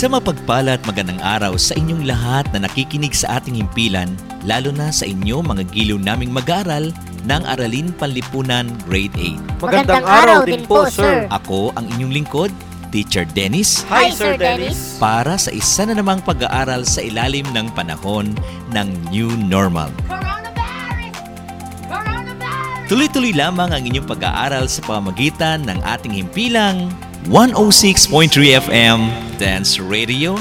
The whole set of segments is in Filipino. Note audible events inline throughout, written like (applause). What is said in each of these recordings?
Isang mapagpala at magandang araw sa inyong lahat na nakikinig sa ating himpilan, lalo na sa inyo mga giliw naming mag-aaral ng Aralin Panlipunan Grade 8. Magandang araw din po, sir. Ako ang inyong lingkod, Teacher Dennis, Hi, Sir Dennis. para sa isa na namang pag-aaral sa ilalim ng panahon ng New Normal. Tuloy-tuloy lamang ang inyong pag-aaral sa pamamagitan ng ating himpilang 106.3 FM Dance Radio,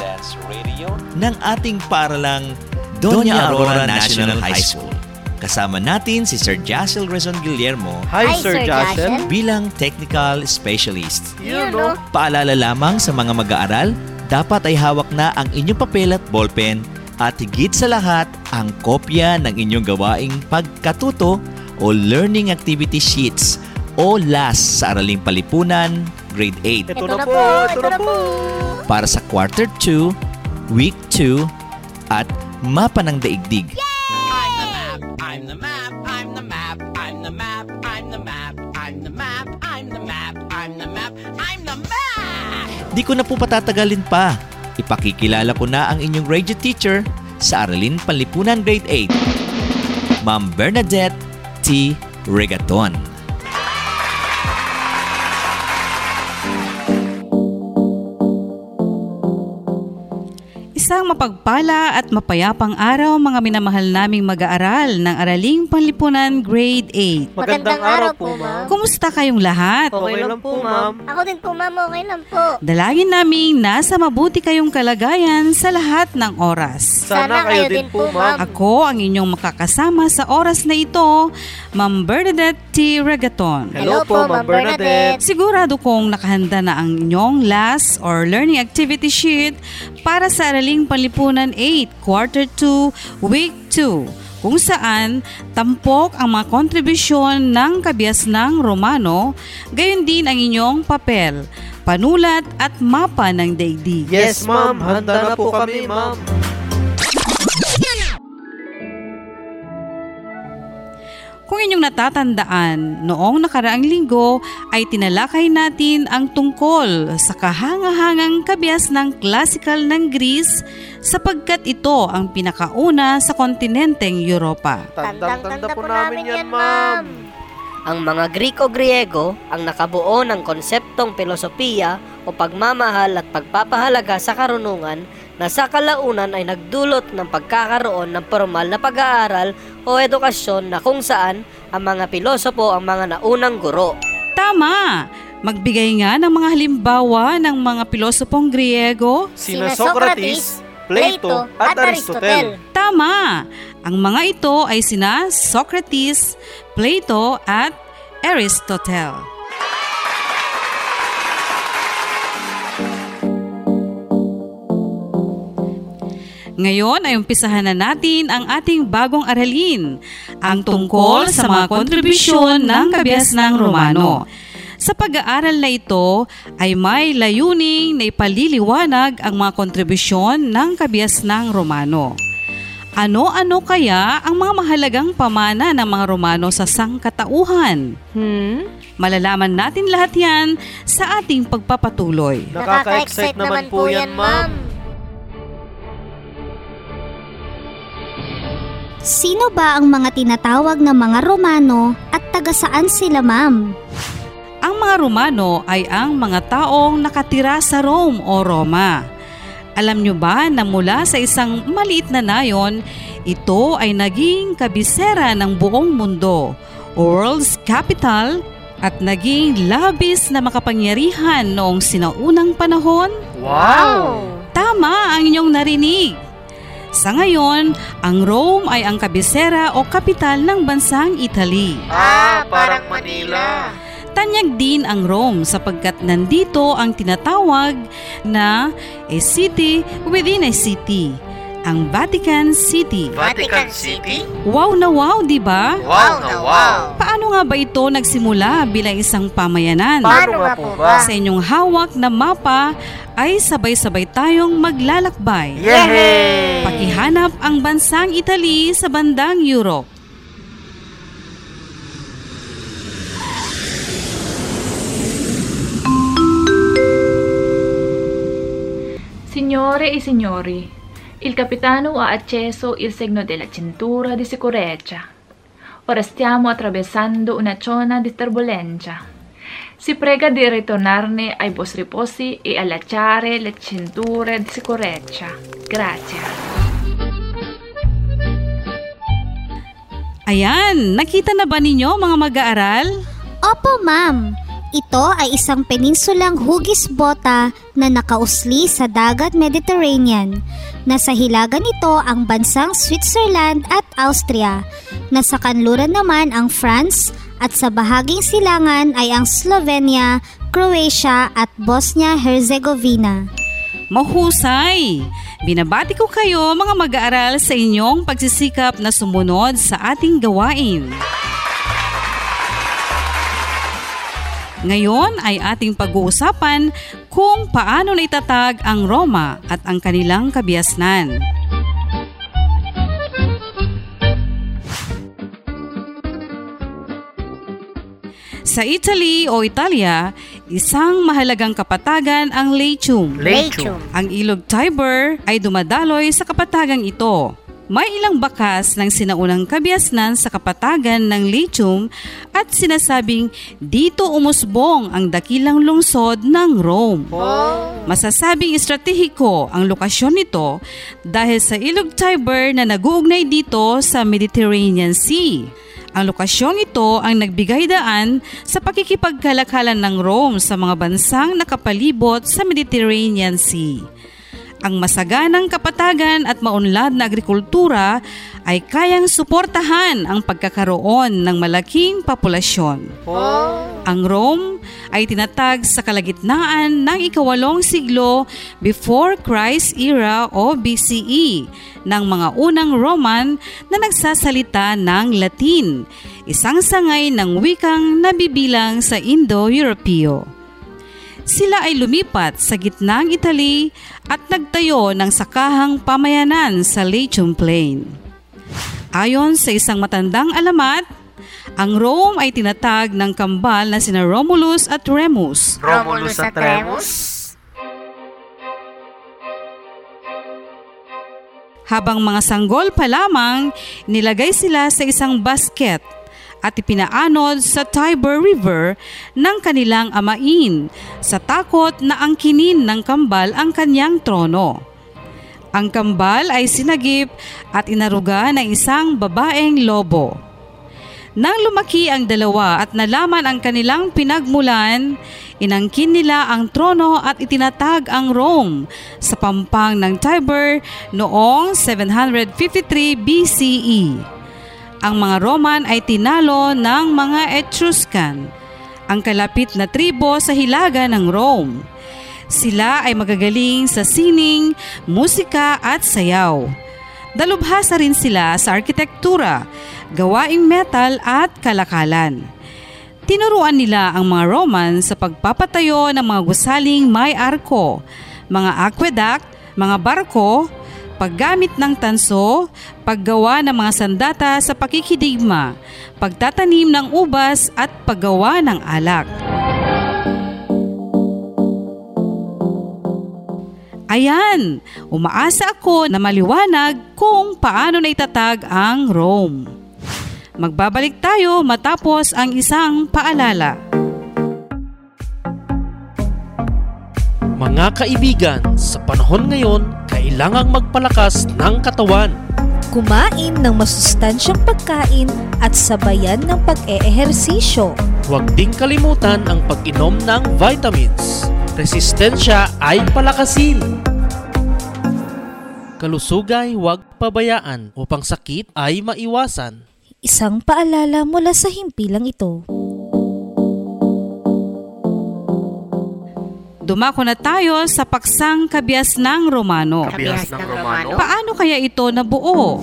ng ating paralang Doña Aurora National High School. Kasama natin si Sir Jassel Rezon Guillermo Hi, Hi, Sir Sir Jason. bilang Technical Specialist. You know. Paalala lamang sa mga mag-aaral, dapat ay hawak na ang inyong papel at ballpen at higit sa lahat ang kopya ng inyong gawaing pagkatuto o learning activity sheets o LAS sa Araling Palipunan, Grade 8 Ito na po, ito na po. para sa Quarter 2, Week 2 at Mapa ng Daigdig. I'm the map, I'm the map, I'm the map, I'm the map, I'm the map, I'm the map, I'm the map, I'm the map! Di ko na po patatagalin pa. Ipakikilala ko na ang inyong radio teacher sa Aralin Panlipunan Grade 8, Ma'am Bernadette T. Regaton. Isang mapagpala at mapayapang araw mga minamahal naming mag-aaral ng Araling Panlipunan Grade 8. Magandang araw po, ma'am. Kumusta kayong lahat? Okay lang po, ma'am. Ako din po, ma'am. Okay lang po. Dalangin naming nasa mabuti kayong kalagayan sa lahat ng oras. Sana kayo din po, ma'am. Ako ang inyong makakasama sa oras na ito, Ma'am Bernadette T. Regaton. Hello po, Ma'am Bernadette. Sigurado kong nakahanda na ang inyong last or learning activity sheet para sa Araling Panlipunan 8, Quarter 2, Week 2 kung saan tampok ang mga kontribusyon ng kabias ng Romano, gayon din ang inyong papel, panulat at mapa ng daigdig. Yes, ma'am. Handa na po kami, ma'am. Kung inyong natatandaan, noong nakaraang linggo ay tinalakay natin ang tungkol sa kahangahangang kabias ng classical ng Greece sapagkat ito ang pinakauna sa kontinenteng Europa. Tandang-tanda po namin yan, ma'am. Ang mga Griko-Griego ang nakabuo ng konseptong filosofiya o pagmamahal at pagpapahalaga sa karunungan na sa kalaunan ay nagdulot ng pagkakaroon ng formal na pag-aaral o edukasyon na kung saan ang mga pilosopo ang mga naunang guro. Tama! Magbigay nga ng mga halimbawa ng mga pilosopong Griego. Sina Socrates, Plato, at Aristotle. Tama! Ang mga ito ay sina Socrates, Plato at Aristotle. Ngayon ay umpisahan na natin ang ating bagong aralin, ang tungkol sa mga kontribusyon ng kabias ng Romano. Sa pag-aaral na ito ay may layuning na ipaliliwanag ang mga kontribusyon ng kabias ng Romano. Ano-ano kaya ang mga mahalagang pamana ng mga Romano sa sangkatauhan? Hmm? Malalaman natin lahat yan sa ating pagpapatuloy. Nakaka-excite naman po yan, ma'am. Sino ba ang mga tinatawag na mga Romano at taga saan sila ma'am? Ang mga Romano ay ang mga taong nakatira sa Rome o Roma. Alam nyo ba na mula sa isang maliit na nayon, ito ay naging kabisera ng buong mundo, world's capital, at naging labis na makapangyarihan noong sinaunang panahon? Wow! Tama ang inyong narinig. Sa ngayon, ang Rome ay ang kabisera o kapital ng bansang Italy. Ah, parang Manila. Tanyag din ang Rome sapagkat nandito ang tinatawag na a city within a city, ang Vatican City. Vatican City? Wow na wow, di ba? Wow na wow! Paano nga ba ito nagsimula bilang isang pamayanan? Paano nga po ba? Sa inyong hawak na mapa ay sabay-sabay tayong maglalakbay. Yehey! Pakihanap ang bansang Italy sa bandang Europe. Signore e signori, il capitano ha acceso il segno della cintura di sicurezza. Ora stiamo attraversando una zona di turbolenza. Si prega di ritornare ai vostri posti e allacciare le cinture di sicurezza. Grazie. Ayan, nakita na ba ninyo mga mag-aaral? Opo ma'am, ito ay isang peninsulang hugis bota na nakausli sa dagat Mediterranean. Nasa hilagan nito ang bansang Switzerland at Austria. Nasa kanluran naman ang France at sa bahaging silangan ay ang Slovenia, Croatia at Bosnia-Herzegovina. Mahusay! Binabati ko kayo mga mag-aaral sa inyong pagsisikap na sumunod sa ating gawain. Ngayon ay ating pag-uusapan kung paano naitatag ang Roma at ang kanilang kabiasnan. Sa Italy o Italia, isang mahalagang kapatagan ang Latium. Latium. Ang ilog Tiber ay dumadaloy sa kapatagang ito. May ilang bakas ng sinaunang kabiasnan sa kapatagan ng Latium at sinasabing dito umusbong ang dakilang lungsod ng Rome. Masasabing estratehiko ang lokasyon nito dahil sa ilog Tiber na nag-uugnay dito sa Mediterranean Sea. Ang lokasyong ito ang nagbigay daan sa pakikipagkalakalan ng Rome sa mga bansang nakapalibot sa Mediterranean Sea. Ang masaganang kapatagan at maunlad na agrikultura ay kayang suportahan ang pagkakaroon ng malaking populasyon. Ang Rome ay tinatag sa kalagitnaan ng ikawalong siglo before Christ era o BCE ng mga unang Roman na nagsasalita ng Latin, isang sangay ng wikang nabibilang sa Indo-Europeo. Sila ay lumipat sa gitnang Italy at nagtayo ng sakahang pamayanan sa Latium Plain. Ayon sa isang matandang alamat, ang Rome ay tinatag ng kambal na sina Romulus at Remus. Romulus at Remus? Habang mga sanggol pa lamang, nilagay sila sa isang basket at ipinaanod sa Tiber River ng kanilang amain sa takot na angkinin ng kambal ang kanyang trono. Ang kambal ay sinagip at inaruga ng isang babaeng lobo. Nang lumaki ang dalawa at nalaman ang kanilang pinagmulan, inangkin nila ang trono at itinatag ang Rome sa pampang ng Tiber noong 753 BCE. Ang mga Roman ay tinalo ng mga Etruscan, ang kalapit na tribo sa hilaga ng Rome. Sila ay magagaling sa sining, musika at sayaw. Dalubhasa rin sila sa arkitektura, gawaing metal at kalakalan. Tinuruan nila ang mga Roman sa pagpapatayo ng mga gusaling may arko, mga aqueduct, mga barko, paggamit ng tanso, paggawa ng mga sandata sa pakikidigma, pagtatanim ng ubas at paggawa ng alak. Ayan, umaasa ako na maliwanag kung paano naitatag ang Rome. Magbabalik tayo matapos ang isang paalala. Mga kaibigan, sa panahon ngayon, kailangang magpalakas ng katawan. Kumain ng masustansyang pagkain at sabayan ng pag-eehersisyo. Huwag ding kalimutan ang pag-inom ng vitamins. Resistensya ay palakasin. Kalusugay huwag pabayaan upang sakit ay maiwasan. Isang paalala mula sa himpilang ito. Dumako na tayo sa paksang kabias ng Romano. Kabias ng Romano? Paano kaya ito nabuo?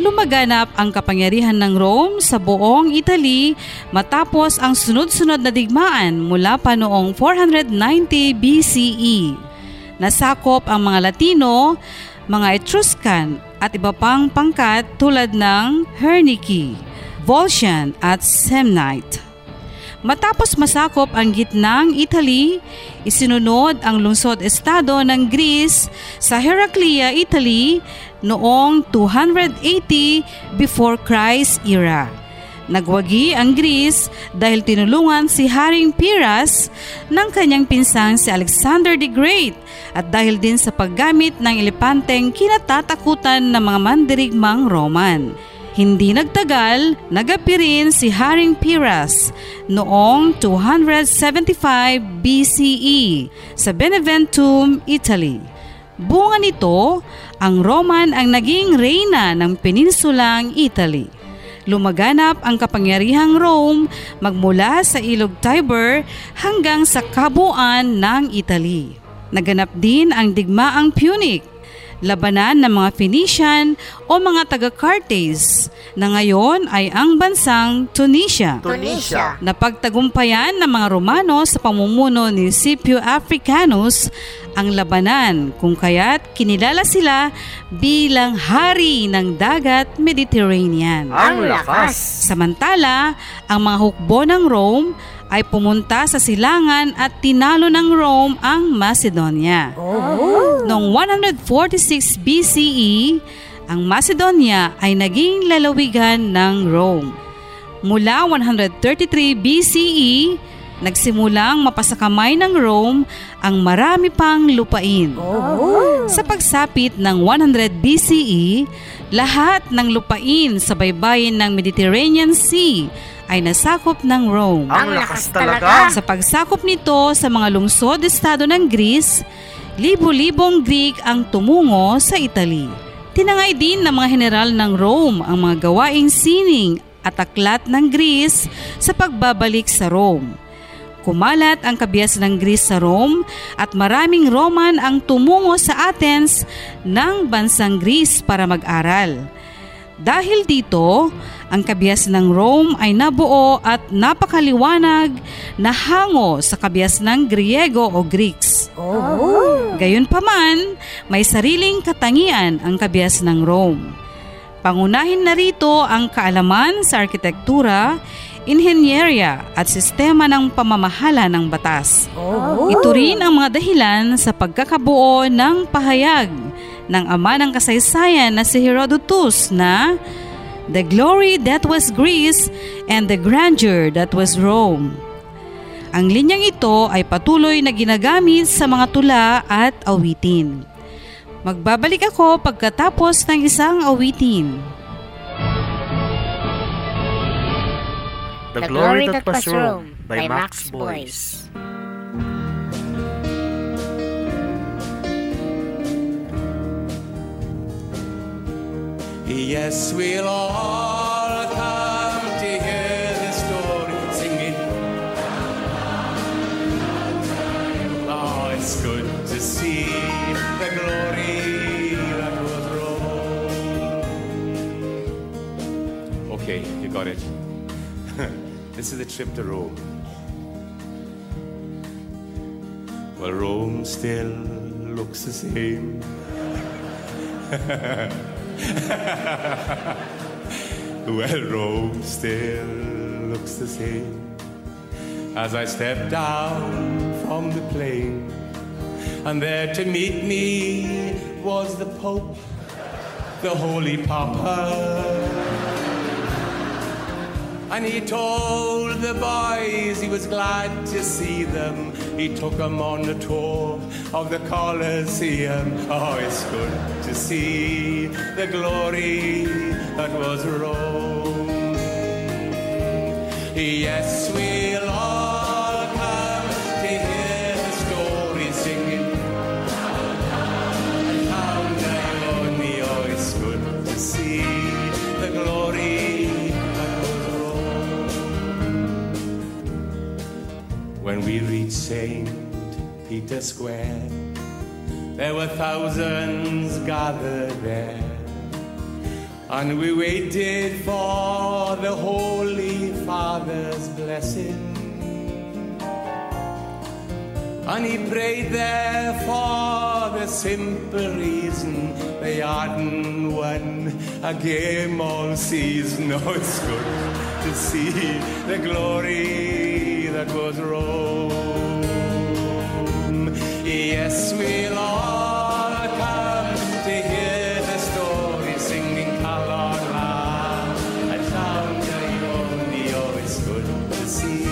Lumaganap ang kapangyarihan ng Rome sa buong Italy matapos ang sunod-sunod na digmaan mula pa noong 490 BCE. Nasakop ang mga Latino, mga Etruscan at iba pang pangkat tulad ng Herniki, Volscian at Samnite. Matapos masakop ang gitnang Italy, isinunod ang lungsod-estado ng Greece sa Heraclea, Italy noong 280 before Christ era. Nagwagi ang Greece dahil tinulungan si Haring Pyrrhus ng kanyang pinsang si Alexander the Great at dahil din sa paggamit ng elepanteng kinatatakutan ng mga mandirigmang Roman. Hindi nagtagal, nagapi rin si Haring Pyrrhus noong 275 BCE sa Beneventum, Italy. Bunga nito, ang Roman ang naging reyna ng peninsulang Italy. Lumaganap ang kapangyarihang Rome magmula sa ilog Tiber hanggang sa kabuuan ng Italy. Naganap din ang digmaang Punic labanan ng mga Phoenician o mga taga-Carthage na ngayon ay ang bansang Tunisia. Tunisia. Napagtagumpayan ng mga Romano sa pamumuno ni Scipio Africanus ang labanan kung kaya't kinilala sila bilang hari ng dagat Mediterranean. Ang lakas! Samantala, ang mga hukbo ng Rome ay pumunta sa silangan at tinalo ng Rome ang Macedonia. Oh. Noong 146 BCE, ang Macedonia ay naging lalawigan ng Rome. Mula 133 BCE, nagsimulang mapasakamay ng Rome ang marami pang lupain. Oh. Sa pagsapit ng 100 BCE, lahat ng lupain sa baybayin ng Mediterranean Sea ay nasakop ng Rome. Ang lakas talaga! Sa pagsakop nito sa mga lungsod-estado ng Greece, libo-libong Greek ang tumungo sa Italy. Tinangay din ng mga general ng Rome ang mga gawaing sining at aklat ng Greece sa pagbabalik sa Rome. Kumalat ang kabias ng Greece sa Rome at maraming Roman ang tumungo sa Athens ng bansang Greece para mag-aral. Dahil dito, ang kabias ng Rome ay nabuo at napakaliwanag na hango sa kabias ng Griego o Greeks. Oh. Gayunpaman, may sariling katangian ang kabias ng Rome. Pangunahin na rito ang kaalaman sa arkitektura, inhenyerya at sistema ng pamamahala ng batas. Oh. Ito rin ang mga dahilan sa pagkakabuo ng pahayag ng ama ng kasaysayan na si Herodotus na The glory that was Greece and the grandeur that was Rome. Ang linyang ito ay patuloy na ginagamit sa mga tula at awitin. Magbabalik ako pagkatapos ng isang awitin. The Glory That Was Rome by Max Boyce. Yes, we'll all it's good to see the glory that was Rome. Okay, you got it. (laughs) this is the trip to Rome. Well, Rome still looks the same. (laughs) well, Rome still looks the same as I step down from the plane. And there to meet me was the Pope, the Holy Papa. And he told the boys he was glad to see them. He took them on a tour of the Colosseum. Oh, it's good to see the glory that was Rome. Yes, we'll Peter's Square, there were thousands gathered there. And we waited for the Holy Father's blessing. And he prayed there for the simple reason they hadn't won a game all season. (laughs) Oh, it's good to see the glory that was Rome. Yes, we'll all come to hear the story singing good to see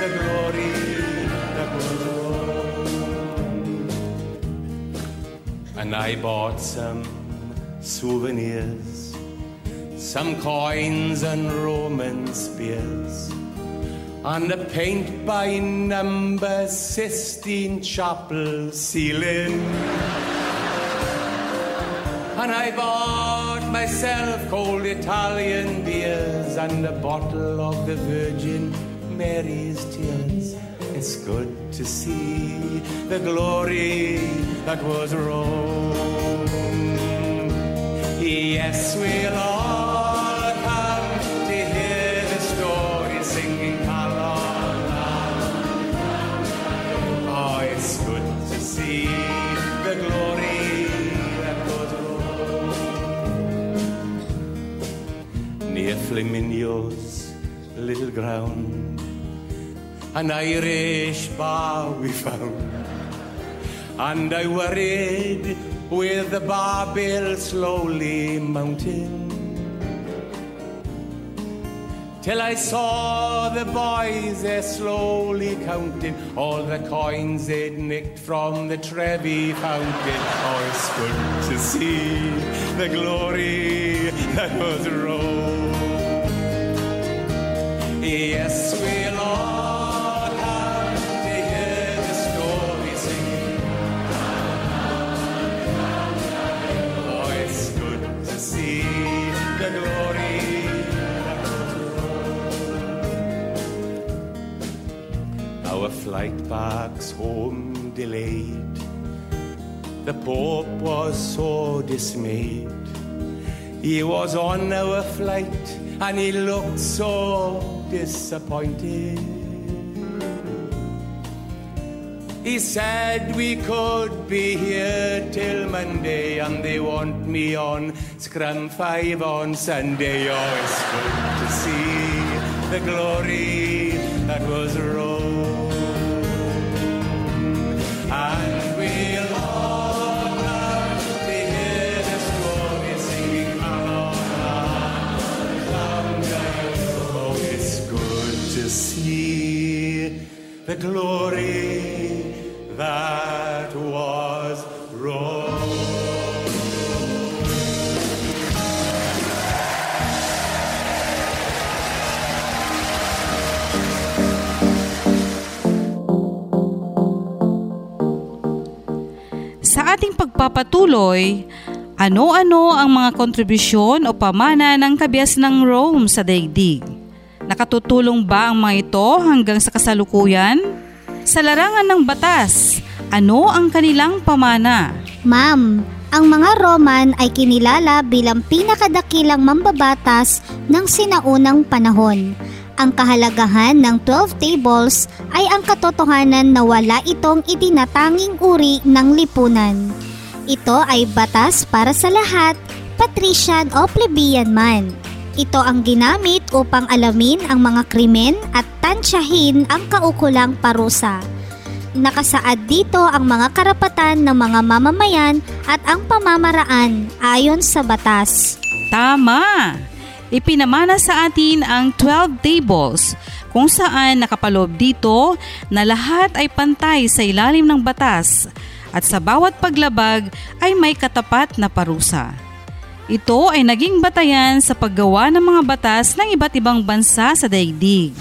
the glory. And I bought some souvenirs, some coins and Roman spears and a paint by number Sistine Chapel ceiling. And I bought myself cold Italian beers and a bottle of the Virgin Mary's tears. It's good to see the glory that was Rome. Yes, we'll all Flaminio's little ground, an Irish bar we found. And I worried with the bar bill slowly mounting till I saw the boys there slowly counting all the coins they'd nicked from the Trevi fountain. Oh, it's good to see the glory that was Rome. Yes, we'll all to hear the story singing. Oh, it's good to see the glory Our flight back's home delayed. The Pope was so dismayed. He was on our flight and he looked so disappointed. He said we could be here till Monday and they want me on Scrum 5 on Sunday. Oh, it's good to see the glory the glory that was Rome. Sa ating pagpapatuloy, ano-ano ang mga kontribusyon o pamana ng kabias ng Rome sa daigdig? Nakatutulong ba ang mga ito hanggang sa kasalukuyan? Sa larangan ng batas, ano ang kanilang pamana? Ma'am, ang mga Roman ay kinilala bilang pinakadakilang mambabatas ng sinaunang panahon. Ang kahalagahan ng 12 tables ay ang katotohanan na wala itong itinatanging uri ng lipunan. Ito ay batas para sa lahat, patrician o plebeian man. Ito ang ginamit upang alamin ang mga krimen at tansyahin ang kaukulang parusa. Nakasaad dito ang mga karapatan ng mga mamamayan at ang pamamaraan ayon sa batas. Tama! Ipinamana sa atin ang 12 tables kung saan nakapaloob dito na lahat ay pantay sa ilalim ng batas at sa bawat paglabag ay may katapat na parusa. Ito ay naging batayan sa paggawa ng mga batas ng iba't ibang bansa sa daigdig.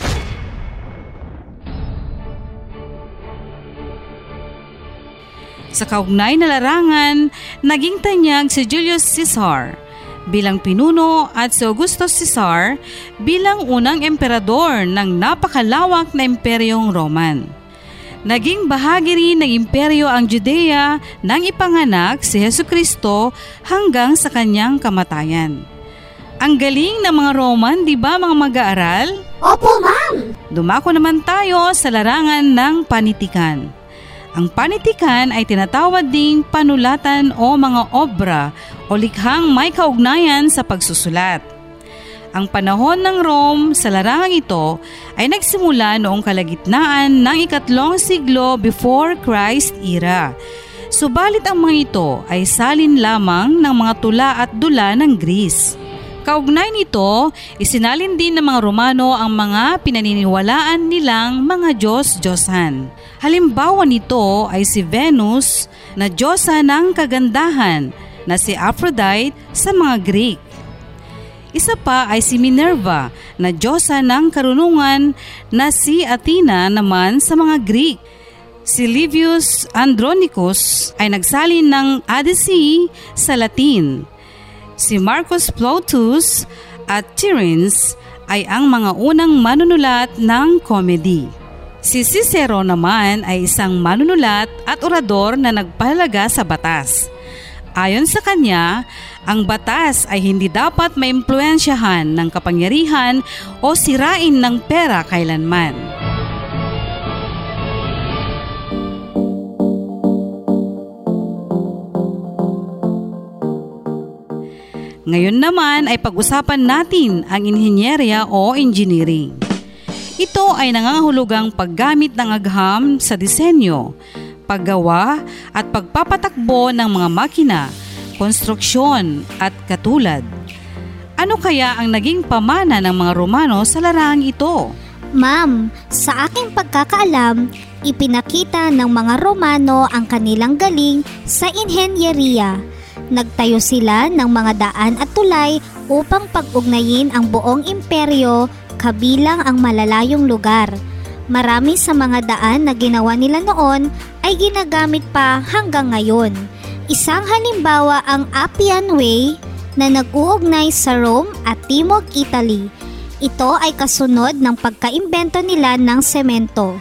Sa kaugnay na larangan, naging tanyag si Julius Caesar bilang pinuno at si Augusto Caesar bilang unang emperador ng napakalawak na imperyong Roman. Naging bahagi rin ng imperyo ang Judea nang ipanganak si Heso Kristo hanggang sa kanyang kamatayan. Ang galing ng mga Roman, di ba mga mag-aaral? Opo, ma'am! Dumako naman tayo sa larangan ng panitikan. Ang panitikan ay tinatawag ding panulatan o mga obra o likhang may kaugnayan sa pagsusulat. Ang panahon ng Rome sa larangang ito ay nagsimula noong kalagitnaan ng ikatlong siglo before Christ era. Subalit ang mga ito ay salin lamang ng mga tula at dula ng Greece. Kaugnay nito, isinalin din ng mga Romano ang mga pinaniniwalaan nilang mga Diyos-Diyosan. Halimbawa nito ay si Venus na Diyosa ng kagandahan na si Aphrodite sa mga Greek. Isa pa ay si Minerva na Diyosa ng karunungan na si Athena naman sa mga Greek. Si Livius Andronicus ay nagsalin ng Odyssey sa Latin. Si Marcus Plautus at Terence ay ang mga unang manunulat ng comedy. Si Cicero naman ay isang manunulat at orador na nagpahalaga sa batas. Ayon sa kanya, ang batas ay hindi dapat maimpluensyahan ng kapangyarihan o sirain ng pera kailanman. Ngayon naman ay pag-usapan natin ang inhinyerya o engineering. Ito ay nangangahulugang paggamit ng agham sa disenyo, paggawa at pagpapatakbo ng mga makina, konstruksyon at katulad. Ano kaya ang naging pamana ng mga Romano sa larangang ito? Ma'am, sa aking pagkakaalam, ipinakita ng mga Romano ang kanilang galing sa inhenyeriya. Nagtayo sila ng mga daan at tulay upang pag-ugnayin ang buong imperyo kabilang ang malalayong lugar. Marami sa mga daan na ginawa nila noon ay ginagamit pa hanggang ngayon. Isang halimbawa ang Appian Way na nag-uugnay sa Rome at Timog Italy. Ito ay kasunod ng pagkaimbento nila ng semento.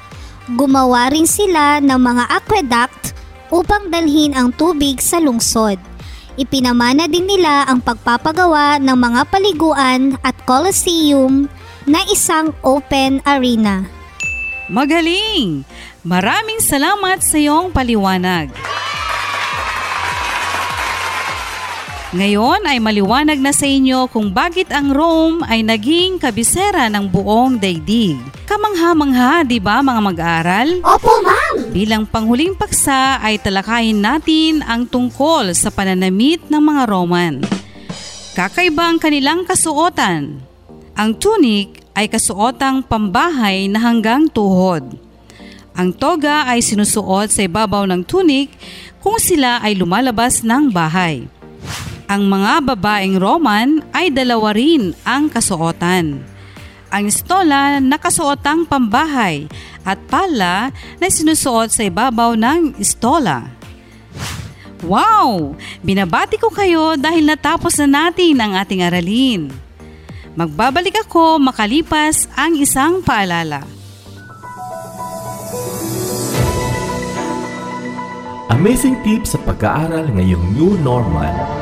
Gumawa rin sila ng mga aqueduct upang dalhin ang tubig sa lungsod. Ipinamana din nila ang pagpapagawa ng mga paliguan at coliseum na isang open arena. Magaling! Maraming salamat sa iyong paliwanag. Ngayon ay maliwanag na sa inyo kung bakit ang Rome ay naging kabisera ng buong daigdig. Kamangha-mangha, di ba mga mag-aaral? Opo, ma'am! Bilang panghuling paksa ay talakayin natin ang tungkol sa pananamit ng mga Roman. Kakaiba ang kanilang kasuotan. Ang tunic ay kasuotang pambahay na hanggang tuhod. Ang toga ay sinusuot sa ibabaw ng tunic kung sila ay lumalabas ng bahay. Ang mga babaeng Roman ay dalawa rin ang kasuotan. Ang stola na kasuotang pambahay at pala na sinusuot sa ibabaw ng stola. Wow! Binabati ko kayo dahil natapos na natin ang ating aralin. Magbabalik ako makalipas ang isang paalala. Amazing tips sa pag-aaral ngayong new normal.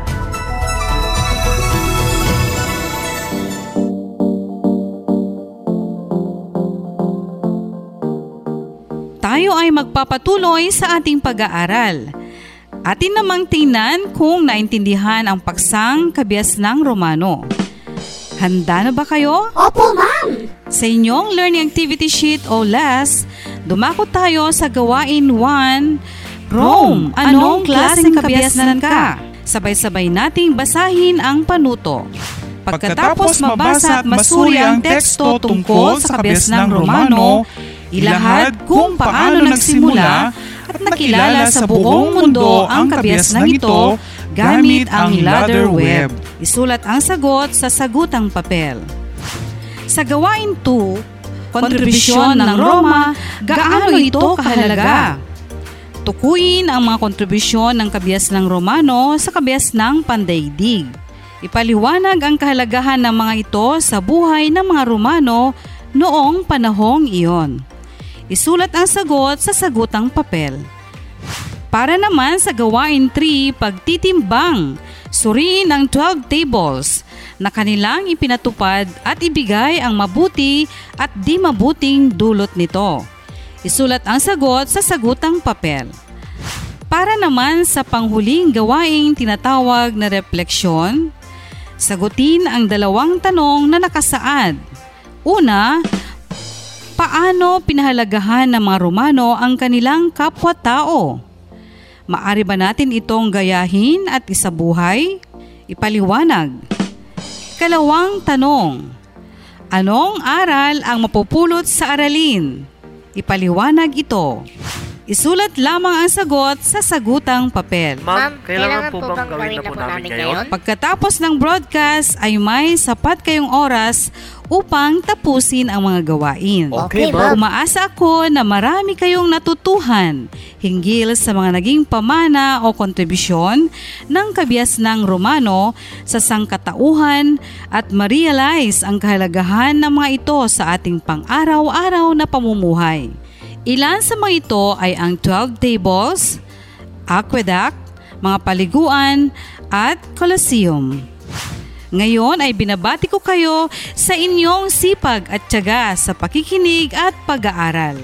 Tayo ay magpapatuloy sa ating pag-aaral. Atin namang tingnan kung naintindihan ang paksang kabias ng Romano. Handa na ba kayo? Opo, ma'am! Sa inyong learning activity sheet o LAS, dumako tayo sa gawain 1, Rome, anong klaseng kabiasnan ka? Sabay-sabay nating basahin ang panuto. Pagkatapos mabasa at masuri ang teksto tungkol sa kabias ng Romano, ilahad kung paano nagsimula at nakilala sa buong mundo ang kabiasnan ito gamit ang ladder web. Isulat ang sagot sa sagutang papel. Sa gawain 2, kontribusyon ng Roma, gaano ito kahalaga? Tukuyin ang mga kontribusyon ng kabias ng Romano sa kabias ng pandaigdig. Ipaliwanag ang kahalagahan ng mga ito sa buhay ng mga Romano noong panahong iyon. Isulat ang sagot sa sagutang papel. Para naman sa gawain 3, pagtitimbang, suriin ang 12 tables na kanilang ipinatupad at ibigay ang mabuti at di mabuting dulot nito. Isulat ang sagot sa sagutang papel. Para naman sa panghuling gawaing tinatawag na refleksyon, sagutin ang dalawang tanong na nakasaad. Una, paano pinahalagahan ng mga Romano ang kanilang kapwa-tao? Maari ba natin itong gayahin at isabuhay? Ipaliwanag. Kalawang tanong, anong aral ang mapupulot sa aralin? Ipaliwanag ito. Isulat lamang ang sagot sa sagutang papel. Ma'am, kailangan po bang gawin na po namin ngayon? Pagkatapos ng broadcast ay may sapat kayong oras upang tapusin ang mga gawain. Okay, ma'am. Umaasa ako na marami kayong natutuhan hinggil sa mga naging pamana o kontribusyon ng kabias ng Romano sa sangkatauhan at ma-realize ang kahalagahan ng mga ito sa ating pang-araw-araw na pamumuhay. Ilan sa mga ito ay ang 12 tables, aqueduct, mga paliguan, at Colosseum. Ngayon ay binabati ko kayo sa inyong sipag at tiyaga sa pakikinig at pag-aaral.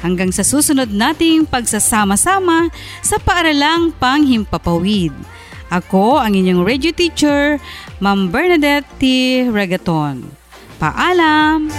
Hanggang sa susunod nating pagsasama-sama sa paaralang panghimpapawid. Ako ang inyong radio teacher, Ma'am Bernadette T. Regaton. Paalam!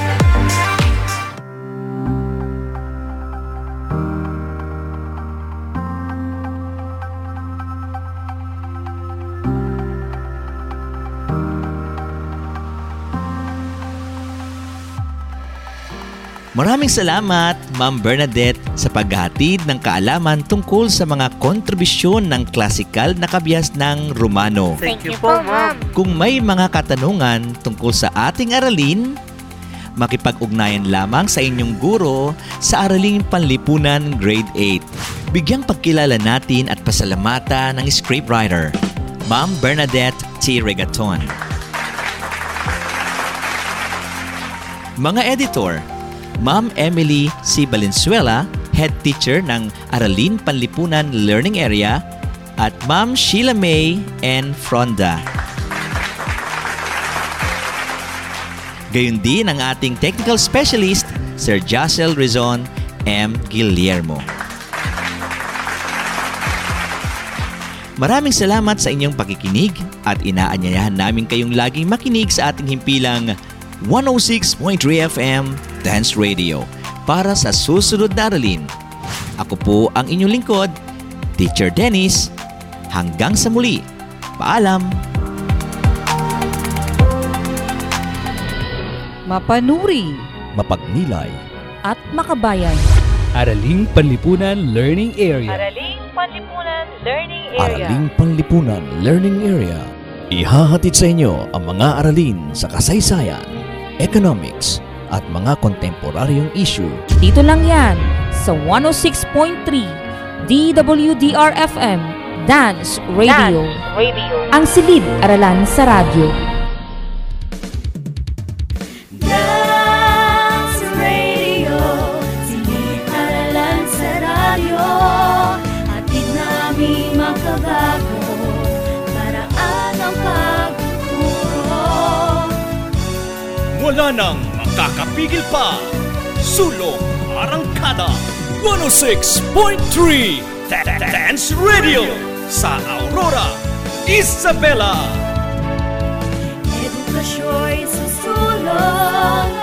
Maraming salamat, Ma'am Bernadette, sa paghahatid ng kaalaman tungkol sa mga kontribusyon ng klasikal na kabias ng Romano. Thank you po, ma'am. Kung may mga katanungan tungkol sa ating aralin, makipag-ugnayan lamang sa inyong guro sa Araling Panlipunan Grade 8. Bigyang pagkilala natin at pasalamatan ng scriptwriter, Ma'am Bernadette T. Regaton. Mga editor, Ma'am Emily C. Valenzuela, Head Teacher ng Aralin Panlipunan Learning Area at Ma'am Sheila May N. Fronda. Gayun din ang ating technical specialist, Sir Jacel Rizon M. Guillermo. Maraming salamat sa inyong pakikinig at inaanyayahan namin kayong laging makinig sa ating himpilang 106.3 FM Dance Radio para sa susunod na aralin. Ako po ang inyong lingkod, Teacher Dennis. Hanggang sa muli. Paalam! Mapanuri Mapagnilay. at makabayan. Araling Panlipunan Learning Area. Araling Panlipunan Learning Araling Panlipunan Learning Area. Ihahatid sa inyo ang mga aralin sa kasaysayan, economics, at mga kontemporaryong issue Dito lang yan sa 106.3 DWDR-FM Dance Radio. Ang silid aralan sa radyo. Dance Radio, silid-aralan sa radyo. Atid namin makabago, paraan ang pagtuturo. Wala nang pumipigil pa. Sulong Arangkada 106.3 Dance Radio sa Aurora, Isabela. Edukasyon susulong